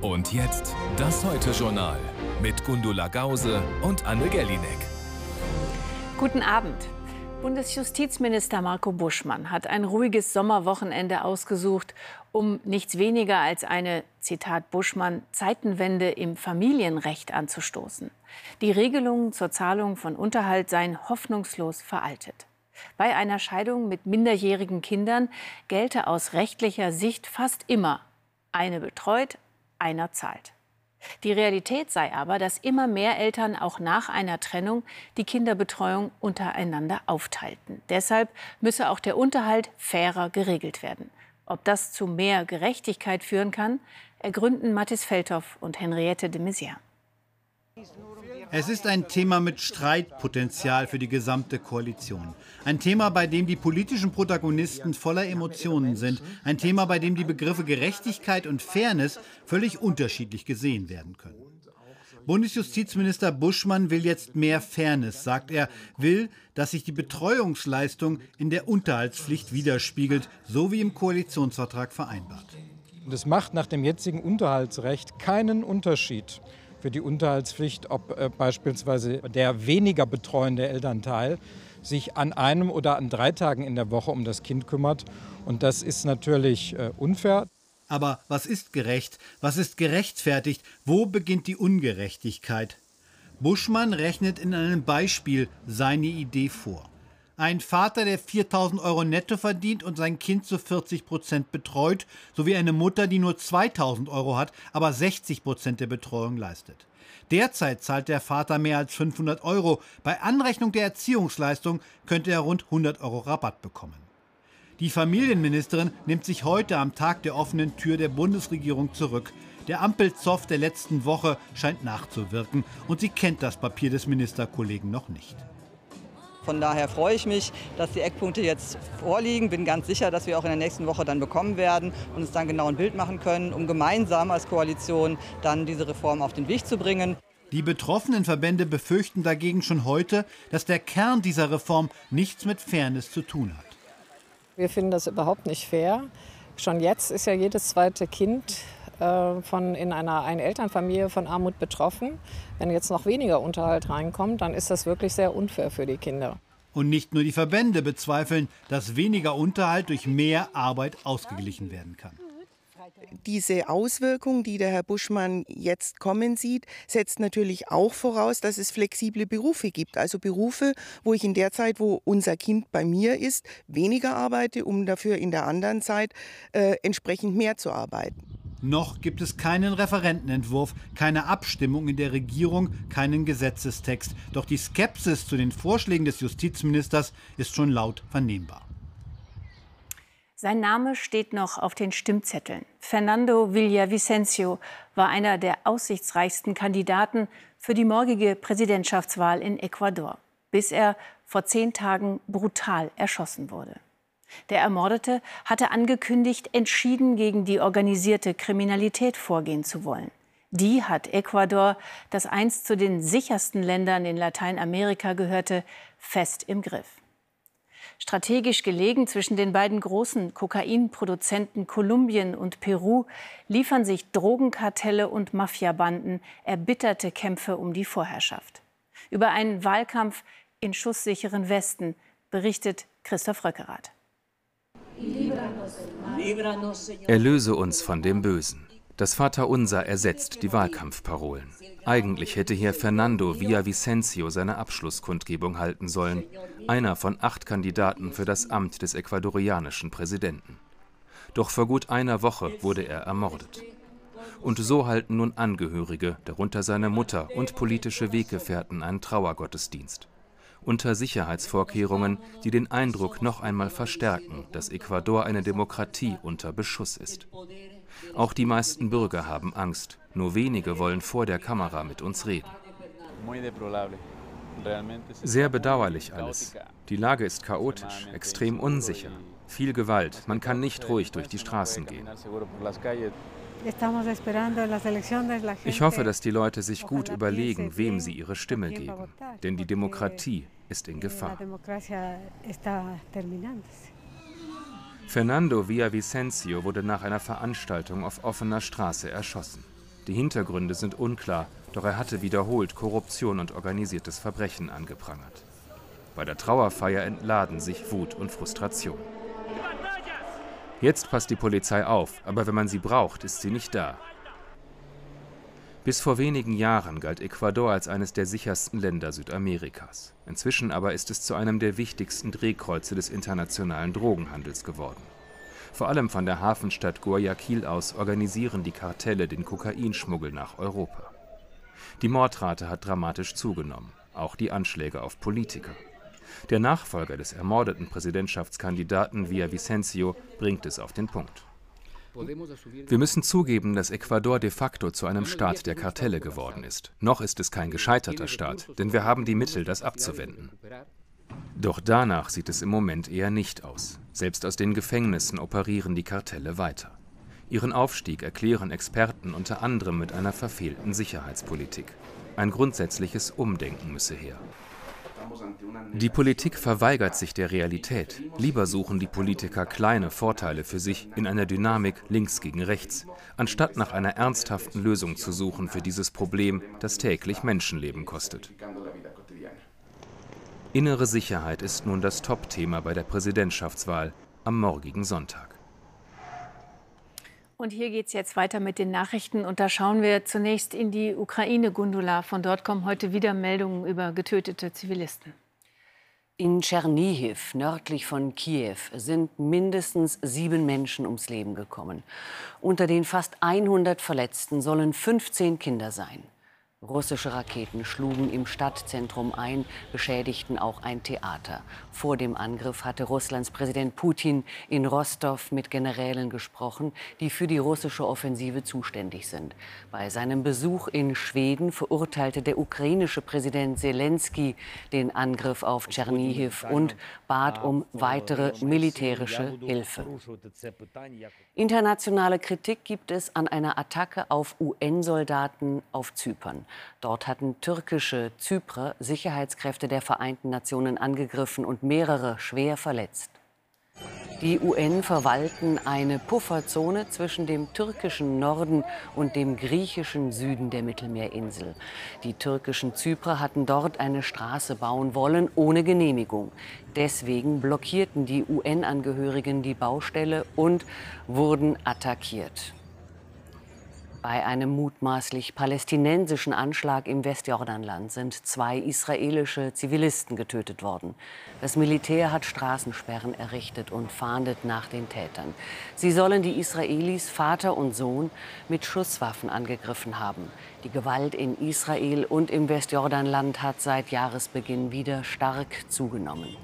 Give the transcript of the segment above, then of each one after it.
Und jetzt das Heute-Journal mit Gundula Gause und Anne Gellinek. Guten Abend. Bundesjustizminister Marco Buschmann hat ein ruhiges Sommerwochenende ausgesucht, um nichts weniger als eine, Zitat Buschmann, Zeitenwende im Familienrecht anzustoßen. Die Regelungen zur Zahlung von Unterhalt seien hoffnungslos veraltet. Bei einer Scheidung mit minderjährigen Kindern gelte aus rechtlicher Sicht fast immer eine betreut, einer zahlt. Die Realität sei aber, dass immer mehr Eltern auch nach einer Trennung die Kinderbetreuung untereinander aufteilten. Deshalb müsse auch der Unterhalt fairer geregelt werden. Ob das zu mehr Gerechtigkeit führen kann, ergründen Mathis Feldhoff und Henriette de Maizière. Es ist ein Thema mit Streitpotenzial für die gesamte Koalition. Ein Thema, bei dem die politischen Protagonisten voller Emotionen sind. Ein Thema, bei dem die Begriffe Gerechtigkeit und Fairness völlig unterschiedlich gesehen werden können. Bundesjustizminister Buschmann will jetzt mehr Fairness, sagt er, will, dass sich die Betreuungsleistung in der Unterhaltspflicht widerspiegelt, so wie im Koalitionsvertrag vereinbart. Das macht nach dem jetzigen Unterhaltsrecht keinen Unterschied für die Unterhaltspflicht, ob äh, beispielsweise der weniger betreuende Elternteil sich an einem oder an drei Tagen in der Woche um das Kind kümmert. Und das ist natürlich äh, unfair. Aber was ist gerecht? Was ist gerechtfertigt? Wo beginnt die Ungerechtigkeit? Buschmann rechnet in einem Beispiel seine Idee vor. Ein Vater, der 4000 Euro netto verdient und sein Kind zu 40 Prozent betreut, sowie eine Mutter, die nur 2000 Euro hat, aber 60 Prozent der Betreuung leistet. Derzeit zahlt der Vater mehr als 500 Euro. Bei Anrechnung der Erziehungsleistung könnte er rund 100 Euro Rabatt bekommen. Die Familienministerin nimmt sich heute am Tag der offenen Tür der Bundesregierung zurück. Der Ampelzoff der letzten Woche scheint nachzuwirken und sie kennt das Papier des Ministerkollegen noch nicht. Von daher freue ich mich, dass die Eckpunkte jetzt vorliegen. Bin ganz sicher, dass wir auch in der nächsten Woche dann bekommen werden und uns dann genau ein Bild machen können, um gemeinsam als Koalition dann diese Reform auf den Weg zu bringen. Die betroffenen Verbände befürchten dagegen schon heute, dass der Kern dieser Reform nichts mit Fairness zu tun hat. Wir finden das überhaupt nicht fair. Schon jetzt ist ja jedes zweite Kind äh, von in einer Einelternfamilie von Armut betroffen. Wenn jetzt noch weniger Unterhalt reinkommt, dann ist das wirklich sehr unfair für die Kinder. Und nicht nur die Verbände bezweifeln, dass weniger Unterhalt durch mehr Arbeit ausgeglichen werden kann. Diese Auswirkung, die der Herr Buschmann jetzt kommen sieht, setzt natürlich auch voraus, dass es flexible Berufe gibt. Also Berufe, wo ich in der Zeit, wo unser Kind bei mir ist, weniger arbeite, um dafür in der anderen Zeit äh, entsprechend mehr zu arbeiten. Noch gibt es keinen Referentenentwurf, keine Abstimmung in der Regierung, keinen Gesetzestext. Doch die Skepsis zu den Vorschlägen des Justizministers ist schon laut vernehmbar. Sein Name steht noch auf den Stimmzetteln. Fernando Villavicencio war einer der aussichtsreichsten Kandidaten für die morgige Präsidentschaftswahl in Ecuador, bis er vor zehn Tagen brutal erschossen wurde. Der Ermordete hatte angekündigt, entschieden gegen die organisierte Kriminalität vorgehen zu wollen. Die hat Ecuador, das einst zu den sichersten Ländern in Lateinamerika gehörte, fest im Griff. Strategisch gelegen zwischen den beiden großen Kokainproduzenten Kolumbien und Peru liefern sich Drogenkartelle und Mafiabanden erbitterte Kämpfe um die Vorherrschaft. Über einen Wahlkampf in schusssicheren Westen berichtet Christoph Röckerath. Erlöse uns von dem Bösen. Das Vaterunser ersetzt die Wahlkampfparolen. Eigentlich hätte hier Fernando Villavicencio seine Abschlusskundgebung halten sollen, einer von acht Kandidaten für das Amt des ecuadorianischen Präsidenten. Doch vor gut einer Woche wurde er ermordet. Und so halten nun Angehörige, darunter seine Mutter und politische Weggefährten, einen Trauergottesdienst unter Sicherheitsvorkehrungen, die den Eindruck noch einmal verstärken, dass Ecuador eine Demokratie unter Beschuss ist. Auch die meisten Bürger haben Angst, nur wenige wollen vor der Kamera mit uns reden. Sehr bedauerlich alles. Die Lage ist chaotisch, extrem unsicher, viel Gewalt, man kann nicht ruhig durch die Straßen gehen. Ich hoffe, dass die Leute sich gut überlegen, wem sie ihre Stimme geben. Denn die Demokratie ist in Gefahr. Fernando Villavicencio wurde nach einer Veranstaltung auf offener Straße erschossen. Die Hintergründe sind unklar, doch er hatte wiederholt Korruption und organisiertes Verbrechen angeprangert. Bei der Trauerfeier entladen sich Wut und Frustration. Jetzt passt die Polizei auf, aber wenn man sie braucht, ist sie nicht da. Bis vor wenigen Jahren galt Ecuador als eines der sichersten Länder Südamerikas. Inzwischen aber ist es zu einem der wichtigsten Drehkreuze des internationalen Drogenhandels geworden. Vor allem von der Hafenstadt Guayaquil aus organisieren die Kartelle den Kokainschmuggel nach Europa. Die Mordrate hat dramatisch zugenommen, auch die Anschläge auf Politiker. Der Nachfolger des ermordeten Präsidentschaftskandidaten Vicencio bringt es auf den Punkt. Wir müssen zugeben, dass Ecuador de facto zu einem Staat der Kartelle geworden ist. Noch ist es kein gescheiterter Staat, denn wir haben die Mittel, das abzuwenden. Doch danach sieht es im Moment eher nicht aus. Selbst aus den Gefängnissen operieren die Kartelle weiter. Ihren Aufstieg erklären Experten unter anderem mit einer verfehlten Sicherheitspolitik. Ein grundsätzliches Umdenken müsse her. Die Politik verweigert sich der Realität. Lieber suchen die Politiker kleine Vorteile für sich in einer Dynamik links gegen rechts, anstatt nach einer ernsthaften Lösung zu suchen für dieses Problem, das täglich Menschenleben kostet. Innere Sicherheit ist nun das Top-Thema bei der Präsidentschaftswahl am morgigen Sonntag. Und hier geht es jetzt weiter mit den Nachrichten. Und da schauen wir zunächst in die Ukraine, Gundula. Von dort kommen heute wieder Meldungen über getötete Zivilisten. In Tschernihiv, nördlich von Kiew, sind mindestens sieben Menschen ums Leben gekommen. Unter den fast 100 Verletzten sollen 15 Kinder sein. Russische Raketen schlugen im Stadtzentrum ein, beschädigten auch ein Theater. Vor dem Angriff hatte Russlands Präsident Putin in Rostov mit Generälen gesprochen, die für die russische Offensive zuständig sind. Bei seinem Besuch in Schweden verurteilte der ukrainische Präsident Zelensky den Angriff auf Tschernihiv und bat um weitere militärische Hilfe. Internationale Kritik gibt es an einer Attacke auf UN-Soldaten auf Zypern. Dort hatten türkische Zyprer Sicherheitskräfte der Vereinten Nationen angegriffen und mehrere schwer verletzt. Die UN verwalten eine Pufferzone zwischen dem türkischen Norden und dem griechischen Süden der Mittelmeerinsel. Die türkischen Zyprer hatten dort eine Straße bauen wollen, ohne Genehmigung. Deswegen blockierten die UN-Angehörigen die Baustelle und wurden attackiert. Bei einem mutmaßlich palästinensischen Anschlag im Westjordanland sind zwei israelische Zivilisten getötet worden. Das Militär hat Straßensperren errichtet und fahndet nach den Tätern. Sie sollen die Israelis Vater und Sohn mit Schusswaffen angegriffen haben. Die Gewalt in Israel und im Westjordanland hat seit Jahresbeginn wieder stark zugenommen.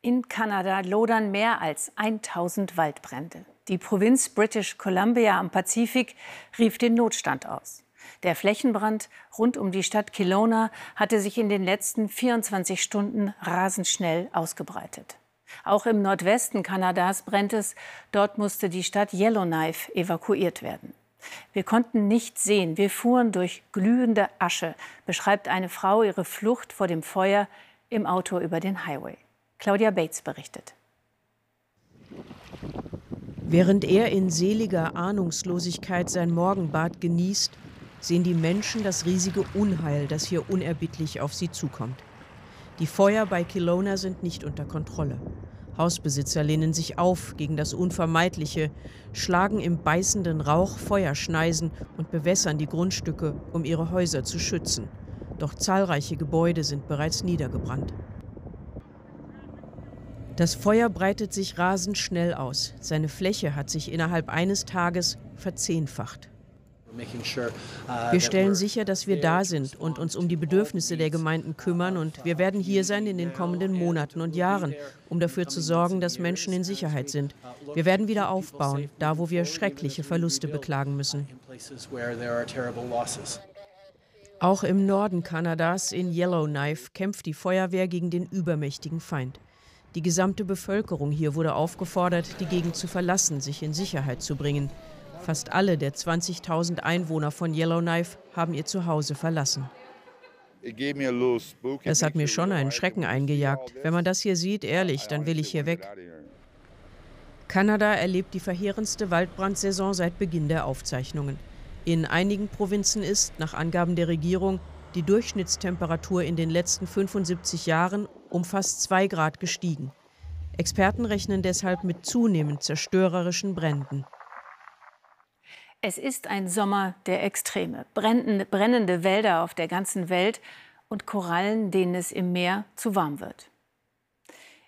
In Kanada lodern mehr als 1000 Waldbrände. Die Provinz British Columbia am Pazifik rief den Notstand aus. Der Flächenbrand rund um die Stadt Kelowna hatte sich in den letzten 24 Stunden rasend schnell ausgebreitet. Auch im Nordwesten Kanadas brennt es. Dort musste die Stadt Yellowknife evakuiert werden. Wir konnten nichts sehen. Wir fuhren durch glühende Asche, beschreibt eine Frau ihre Flucht vor dem Feuer im Auto über den Highway. Claudia Bates berichtet. Während er in seliger Ahnungslosigkeit sein Morgenbad genießt, sehen die Menschen das riesige Unheil, das hier unerbittlich auf sie zukommt. Die Feuer bei Kelowna sind nicht unter Kontrolle. Hausbesitzer lehnen sich auf gegen das Unvermeidliche, schlagen im beißenden Rauch Feuerschneisen und bewässern die Grundstücke, um ihre Häuser zu schützen. Doch zahlreiche Gebäude sind bereits niedergebrannt. Das Feuer breitet sich rasend schnell aus. Seine Fläche hat sich innerhalb eines Tages verzehnfacht. Wir stellen sicher, dass wir da sind und uns um die Bedürfnisse der Gemeinden kümmern und wir werden hier sein in den kommenden Monaten und Jahren, um dafür zu sorgen, dass Menschen in Sicherheit sind. Wir werden wieder aufbauen, da wo wir schreckliche Verluste beklagen müssen. Auch im Norden Kanadas in Yellowknife kämpft die Feuerwehr gegen den übermächtigen Feind. Die gesamte Bevölkerung hier wurde aufgefordert, die Gegend zu verlassen, sich in Sicherheit zu bringen. Fast alle der 20.000 Einwohner von Yellowknife haben ihr Zuhause verlassen. Es hat mir schon einen Schrecken eingejagt. Wenn man das hier sieht, ehrlich, dann will ich hier weg. Kanada erlebt die verheerendste Waldbrandsaison seit Beginn der Aufzeichnungen. In einigen Provinzen ist, nach Angaben der Regierung, die Durchschnittstemperatur in den letzten 75 Jahren um fast zwei Grad gestiegen. Experten rechnen deshalb mit zunehmend zerstörerischen Bränden. Es ist ein Sommer der Extreme. Brennende, brennende Wälder auf der ganzen Welt und Korallen, denen es im Meer zu warm wird.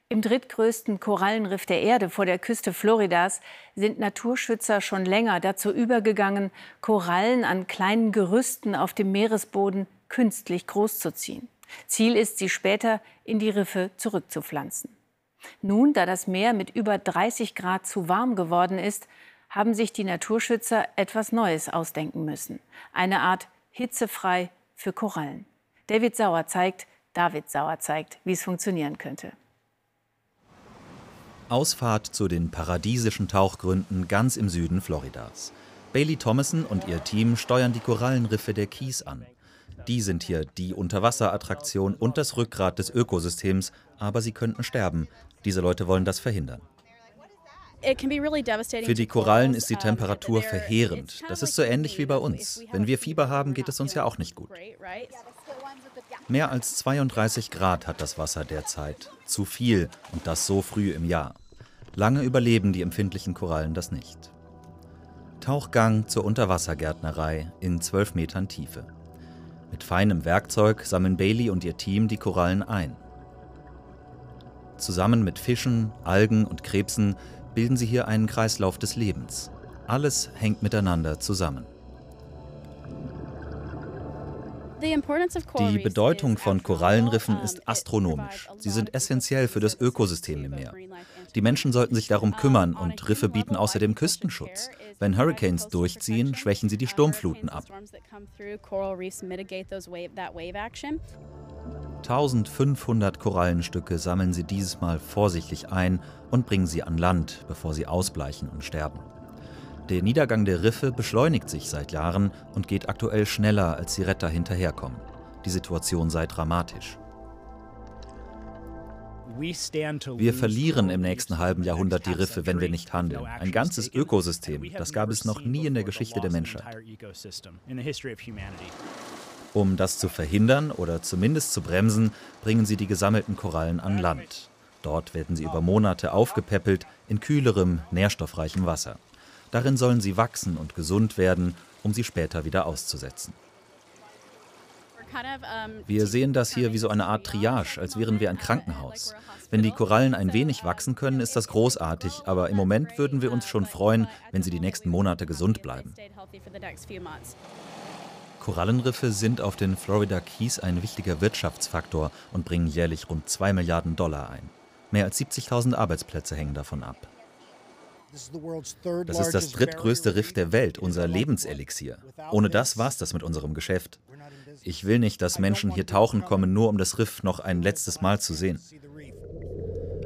Im drittgrößten Korallenriff der Erde vor der Küste Floridas sind Naturschützer schon länger dazu übergegangen, Korallen an kleinen Gerüsten auf dem Meeresboden künstlich großzuziehen. Ziel ist, sie später in die Riffe zurückzupflanzen. Nun, da das Meer mit über 30 Grad zu warm geworden ist, haben sich die Naturschützer etwas Neues ausdenken müssen. Eine Art hitzefrei für Korallen. David Sauer zeigt, David Sauer zeigt, wie es funktionieren könnte. Ausfahrt zu den paradiesischen Tauchgründen ganz im Süden Floridas. Bailey Thomason und ihr Team steuern die Korallenriffe der Keys an. Die sind hier die Unterwasserattraktion und das Rückgrat des Ökosystems, aber sie könnten sterben. Diese Leute wollen das verhindern. Für die Korallen ist die Temperatur verheerend. Das ist so ähnlich wie bei uns. Wenn wir Fieber haben, geht es uns ja auch nicht gut. Mehr als 32 Grad hat das Wasser derzeit. Zu viel und das so früh im Jahr. Lange überleben die empfindlichen Korallen das nicht. Tauchgang zur Unterwassergärtnerei in 12 Metern Tiefe. Mit feinem Werkzeug sammeln Bailey und ihr Team die Korallen ein. Zusammen mit Fischen, Algen und Krebsen bilden sie hier einen Kreislauf des Lebens. Alles hängt miteinander zusammen. Die Bedeutung von Korallenriffen ist astronomisch. Sie sind essentiell für das Ökosystem im Meer. Die Menschen sollten sich darum kümmern und Riffe bieten außerdem Küstenschutz. Wenn Hurricanes durchziehen, schwächen sie die Sturmfluten ab. 1500 Korallenstücke sammeln sie dieses Mal vorsichtig ein und bringen sie an Land, bevor sie ausbleichen und sterben. Der Niedergang der Riffe beschleunigt sich seit Jahren und geht aktuell schneller, als die Retter hinterherkommen. Die Situation sei dramatisch. Wir verlieren im nächsten halben Jahrhundert die Riffe, wenn wir nicht handeln. Ein ganzes Ökosystem, das gab es noch nie in der Geschichte der Menschheit. Um das zu verhindern oder zumindest zu bremsen, bringen sie die gesammelten Korallen an Land. Dort werden sie über Monate aufgepäppelt in kühlerem, nährstoffreichem Wasser. Darin sollen sie wachsen und gesund werden, um sie später wieder auszusetzen. Wir sehen das hier wie so eine Art Triage, als wären wir ein Krankenhaus. Wenn die Korallen ein wenig wachsen können, ist das großartig, aber im Moment würden wir uns schon freuen, wenn sie die nächsten Monate gesund bleiben. Korallenriffe sind auf den Florida Keys ein wichtiger Wirtschaftsfaktor und bringen jährlich rund 2 Milliarden Dollar ein. Mehr als 70.000 Arbeitsplätze hängen davon ab. Das ist das drittgrößte Riff der Welt, unser Lebenselixier. Ohne das war es das mit unserem Geschäft. Ich will nicht, dass Menschen hier tauchen kommen, nur um das Riff noch ein letztes Mal zu sehen.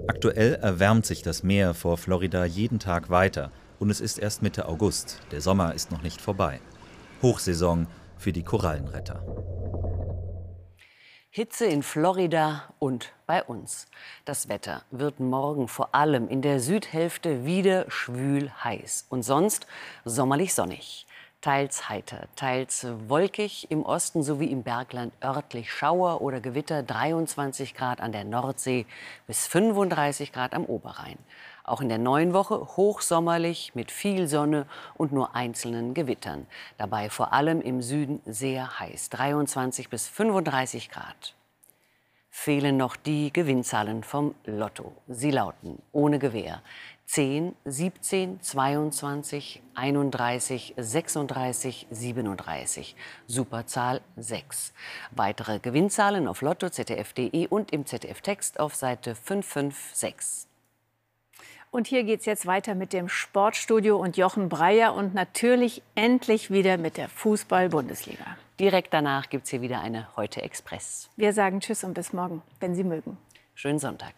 Aktuell erwärmt sich das Meer vor Florida jeden Tag weiter und es ist erst Mitte August. Der Sommer ist noch nicht vorbei. Hochsaison für die Korallenretter. Hitze in Florida und bei uns. Das Wetter wird morgen vor allem in der Südhälfte wieder schwül heiß und sonst sommerlich sonnig. Teils heiter, teils wolkig im Osten sowie im Bergland örtlich Schauer oder Gewitter 23 Grad an der Nordsee bis 35 Grad am Oberrhein. Auch in der neuen Woche hochsommerlich mit viel Sonne und nur einzelnen Gewittern. Dabei vor allem im Süden sehr heiß, 23 bis 35 Grad. Fehlen noch die Gewinnzahlen vom Lotto. Sie lauten ohne Gewähr 10, 17, 22, 31, 36, 37. Superzahl 6. Weitere Gewinnzahlen auf lotto ZDF.de und im ZDF-Text auf Seite 556. Und hier geht es jetzt weiter mit dem Sportstudio und Jochen Breyer und natürlich endlich wieder mit der Fußball-Bundesliga. Direkt danach gibt es hier wieder eine Heute Express. Wir sagen Tschüss und bis morgen, wenn Sie mögen. Schönen Sonntag.